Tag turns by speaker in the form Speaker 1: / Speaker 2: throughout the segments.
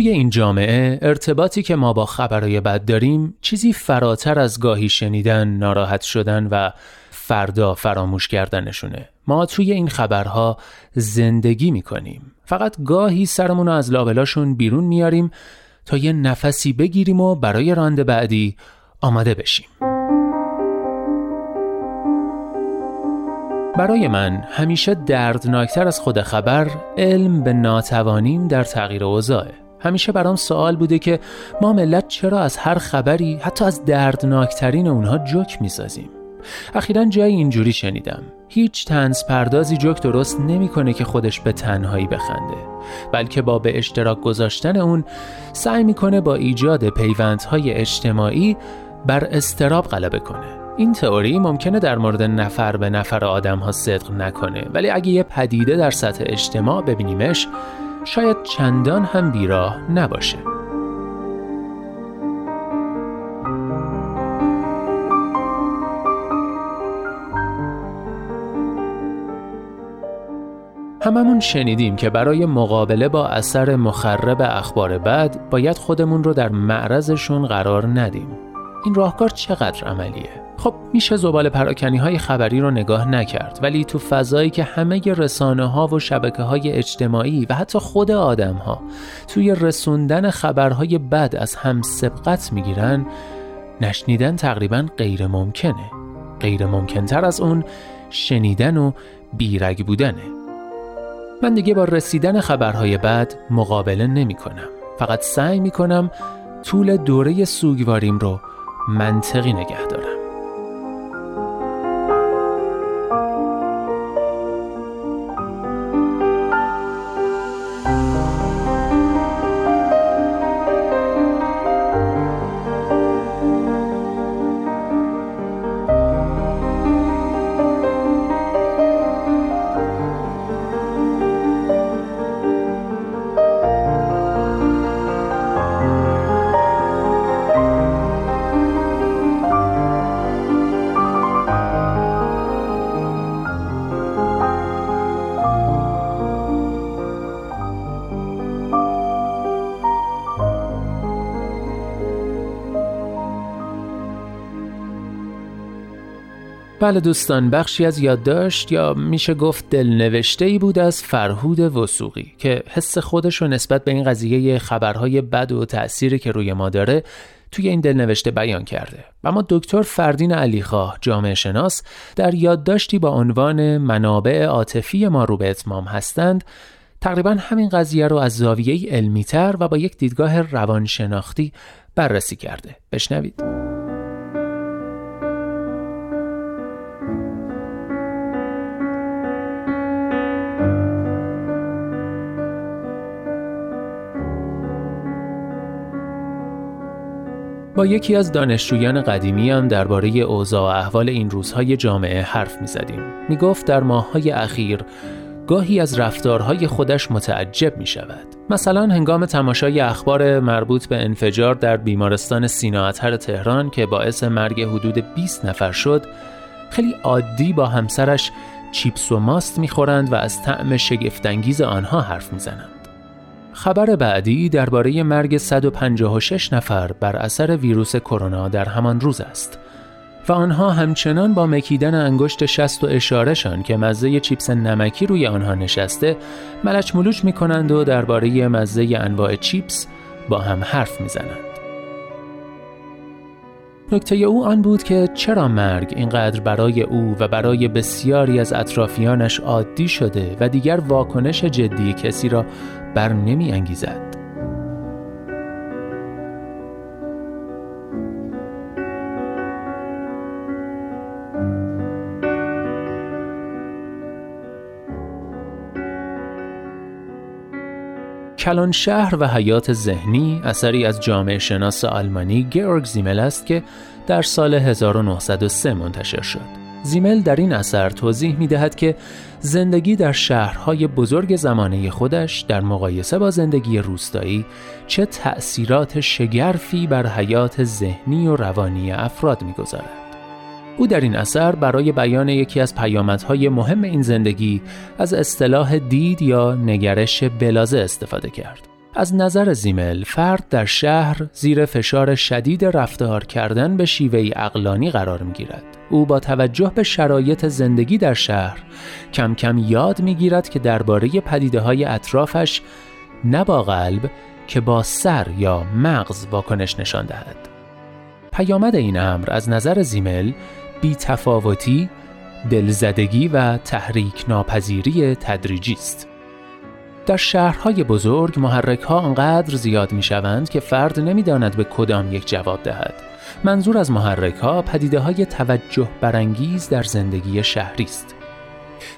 Speaker 1: توی این جامعه ارتباطی که ما با خبرهای بد داریم چیزی فراتر از گاهی شنیدن، ناراحت شدن و فردا فراموش کردنشونه. ما توی این خبرها زندگی می‌کنیم. فقط گاهی سرمون از لابلاشون بیرون میاریم تا یه نفسی بگیریم و برای راند بعدی آماده بشیم. برای من همیشه دردناکتر از خود خبر علم به ناتوانیم در تغییر اوضاعه. همیشه برام سوال بوده که ما ملت چرا از هر خبری حتی از دردناکترین اونها جوک می‌سازیم؟ اخیرا جایی اینجوری شنیدم. هیچ تنز پردازی جوک درست نمی‌کنه که خودش به تنهایی بخنده بلکه با به اشتراک گذاشتن اون سعی می‌کنه با ایجاد پیوندهای اجتماعی بر استراب غلبه کنه. این تئوری ممکنه در مورد نفر به نفر آدم ها صدق نکنه ولی اگه یه پدیده در سطح اجتماع ببینیمش شاید چندان هم بیراه نباشه هممون شنیدیم که برای مقابله با اثر مخرب اخبار بد باید خودمون رو در معرضشون قرار ندیم. این راهکار چقدر عملیه؟ خب میشه زبال پراکنی های خبری رو نگاه نکرد ولی تو فضایی که همه رسانه ها و شبکه های اجتماعی و حتی خود آدم ها توی رسوندن خبرهای بد از هم سبقت می‌گیرن نشنیدن تقریبا غیر ممکنه. غیر ممکنتر از اون شنیدن و بیرگ بودنه. من دیگه با رسیدن خبرهای بد مقابله نمی کنم فقط سعی می کنم طول دوره سوگواریم رو منطقی نگه دارم. بله دوستان بخشی از یادداشت یا میشه گفت دلنوشته ای بود از فرهود وسوقی که حس خودش رو نسبت به این قضیه خبرهای بد و تأثیری که روی ما داره توی این دلنوشته بیان کرده. اما دکتر فردین علیخواه جامعه شناس در یادداشتی با عنوان منابع عاطفی ما رو به اتمام هستند تقریبا همین قضیه رو از زاویه علمیتر و با یک دیدگاه روانشناختی بررسی کرده. بشنوید. با یکی از دانشجویان قدیمی هم درباره اوضاع و احوال این روزهای جامعه حرف می زدیم. می گفت در ماههای اخیر گاهی از رفتارهای خودش متعجب می شود. مثلا هنگام تماشای اخبار مربوط به انفجار در بیمارستان سیناعتر تهران که باعث مرگ حدود 20 نفر شد خیلی عادی با همسرش چیپس و ماست می‌خورند و از طعم شگفتانگیز آنها حرف می‌زنند. خبر بعدی درباره مرگ 156 نفر بر اثر ویروس کرونا در همان روز است و آنها همچنان با مکیدن انگشت شست و اشارهشان که مزه چیپس نمکی روی آنها نشسته ملچ ملوچ می کنند و درباره مزه انواع چیپس با هم حرف می زنند. نکته او آن بود که چرا مرگ اینقدر برای او و برای بسیاری از اطرافیانش عادی شده و دیگر واکنش جدی کسی را بر نمی انگیزد. کلان شهر و حیات ذهنی اثری از جامعه شناس آلمانی گیورگ زیمل است که در سال 1903 منتشر شد. زیمل در این اثر توضیح می دهد که زندگی در شهرهای بزرگ زمانه خودش در مقایسه با زندگی روستایی چه تأثیرات شگرفی بر حیات ذهنی و روانی افراد می‌گذارد. او در این اثر برای بیان یکی از پیامدهای مهم این زندگی از اصطلاح دید یا نگرش بلازه استفاده کرد. از نظر زیمل فرد در شهر زیر فشار شدید رفتار کردن به شیوه اقلانی قرار می گیرد. او با توجه به شرایط زندگی در شهر کم کم یاد می گیرد که درباره پدیده های اطرافش نه با قلب که با سر یا مغز واکنش نشان دهد. پیامد این امر از نظر زیمل بی تفاوتی، دلزدگی و تحریک ناپذیری تدریجی است. در شهرهای بزرگ محرک ها انقدر زیاد می شوند که فرد نمی‌داند به کدام یک جواب دهد. منظور از محرک ها پدیده های توجه برانگیز در زندگی شهری است.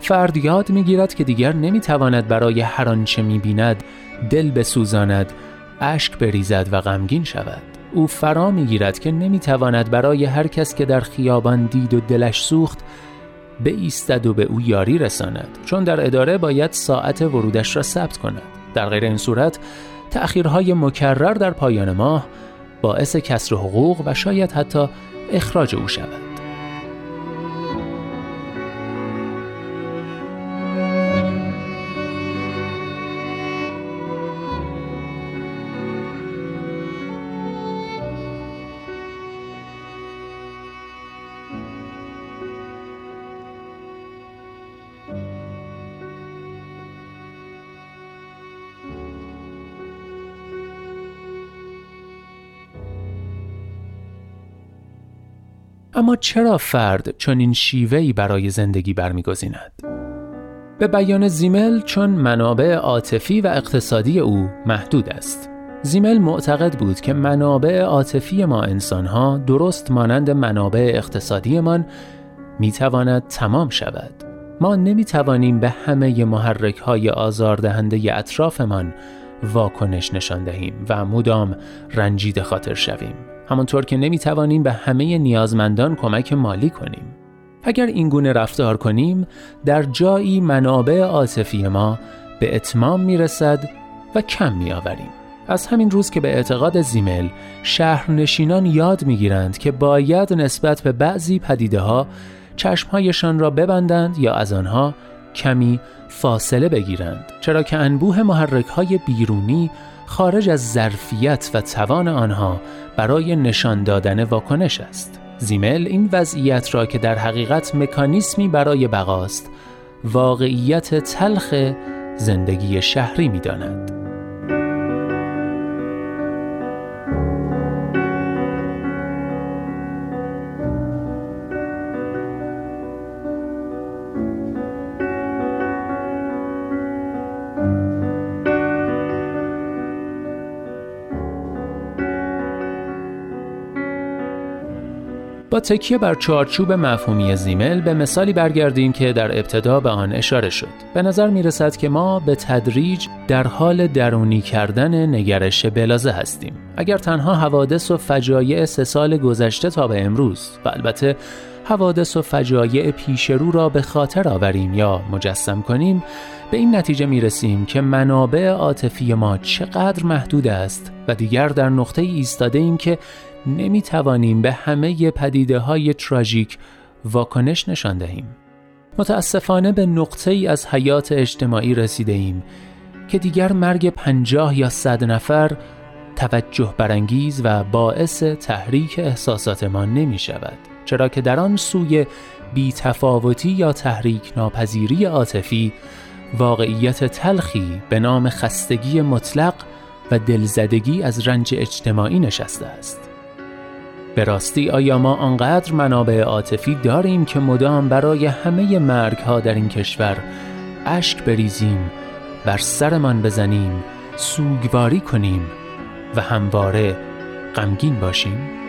Speaker 1: فرد یاد می گیرد که دیگر نمی تواند برای هر آنچه می بیند دل بسوزاند، اشک بریزد و غمگین شود. او فرا می گیرد که نمی تواند برای هر کس که در خیابان دید و دلش سوخت ایستد و به او یاری رساند چون در اداره باید ساعت ورودش را ثبت کند. در غیر این صورت تأخیرهای مکرر در پایان ماه باعث کسر حقوق و شاید حتی اخراج او شود. اما چرا فرد چنین شیوهی برای زندگی برمیگزیند؟ به بیان زیمل چون منابع عاطفی و اقتصادی او محدود است. زیمل معتقد بود که منابع عاطفی ما انسانها درست مانند منابع اقتصادیمان می‌تواند تمام شود. ما نمی توانیم به همه محرک های آزاردهنده اطرافمان واکنش نشان دهیم و مدام رنجید خاطر شویم. همانطور که نمی‌توانیم به همه نیازمندان کمک مالی کنیم. اگر این گونه رفتار کنیم در جایی منابع عاطفی ما به اتمام می‌رسد و کم میآوریم. از همین روز که به اعتقاد زیمل شهرنشینان یاد می‌گیرند که باید نسبت به بعضی پدیده ها چشمهایشان را ببندند یا از آنها کمی فاصله بگیرند چرا که انبوه محرک های بیرونی خارج از ظرفیت و توان آنها برای نشان دادن واکنش است. زیمل این وضعیت را که در حقیقت مکانیسمی برای بقاست واقعیت تلخ زندگی شهری می با تکیه بر چارچوب مفهومی زیمل به مثالی برگردیم که در ابتدا به آن اشاره شد. به نظر می رسد که ما به تدریج در حال درونی کردن نگرش بلازه هستیم. اگر تنها حوادث و فجایع سه سال گذشته تا به امروز و البته حوادث و فجایع پیشرو را به خاطر آوریم یا مجسم کنیم به این نتیجه می رسیم که منابع عاطفی ما چقدر محدود است و دیگر در نقطه ایستاده ایم که نمی توانیم به همه پدیده های تراژیک واکنش نشان دهیم. متاسفانه به نقطه ای از حیات اجتماعی رسیده ایم که دیگر مرگ پنجاه یا صد نفر توجه برانگیز و باعث تحریک احساساتمان نمی شود چرا که در آن سوی بیتفاوتی یا تحریک ناپذیری عاطفی واقعیت تلخی به نام خستگی مطلق و دلزدگی از رنج اجتماعی نشسته است. به راستی آیا ما آنقدر منابع عاطفی داریم که مدام برای همه مرگ ها در این کشور اشک بریزیم بر سرمان بزنیم سوگواری کنیم و همواره غمگین باشیم؟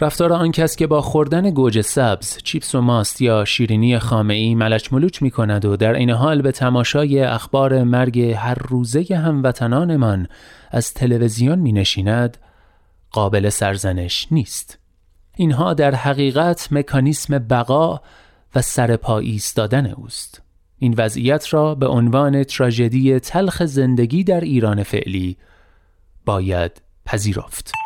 Speaker 1: رفتار آن کس که با خوردن گوجه سبز، چیپس و ماست یا شیرینی خامعی ملچ ملوچ می کند و در این حال به تماشای اخبار مرگ هر روزه هموطنانمان از تلویزیون می نشیند، قابل سرزنش نیست. اینها در حقیقت مکانیسم بقا و سرپا ایستادن اوست. این وضعیت را به عنوان تراژدی تلخ زندگی در ایران فعلی باید پذیرفت.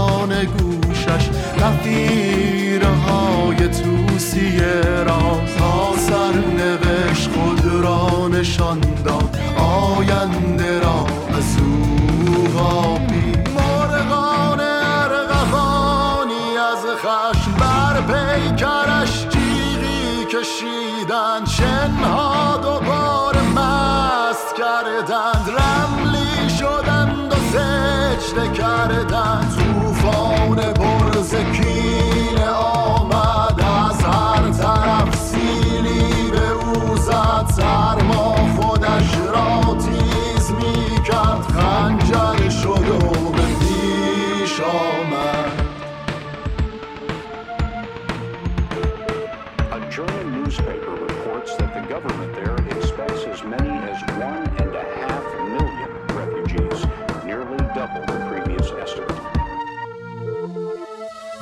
Speaker 2: گوشش نفیرهای توسی راز. تا نوشت خود را نشان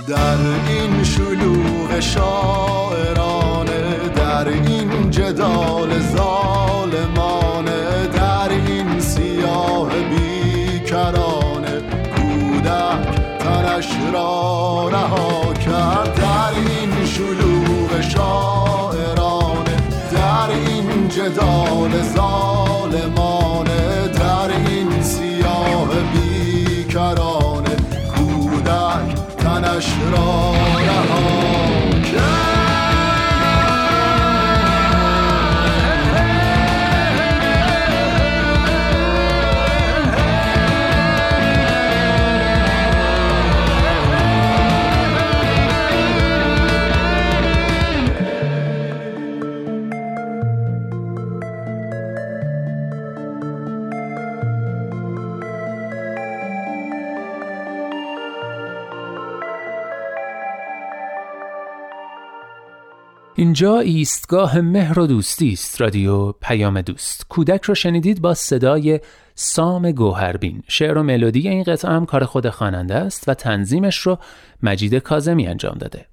Speaker 2: در این شلوغ شاعرانه در این جدال ظالمانه در این سیاه بیکرانه کودک تنش را رها کرد. در این شلوغ شاعرانه در این جدال ظالمانه را.
Speaker 1: اینجا ایستگاه مهر و دوستی است رادیو پیام دوست. کودک رو شنیدید با صدای سام گوهربین. شعر و ملودی این قطعه هم کار خود خواننده است و تنظیمش رو مجید کاظمی انجام داده.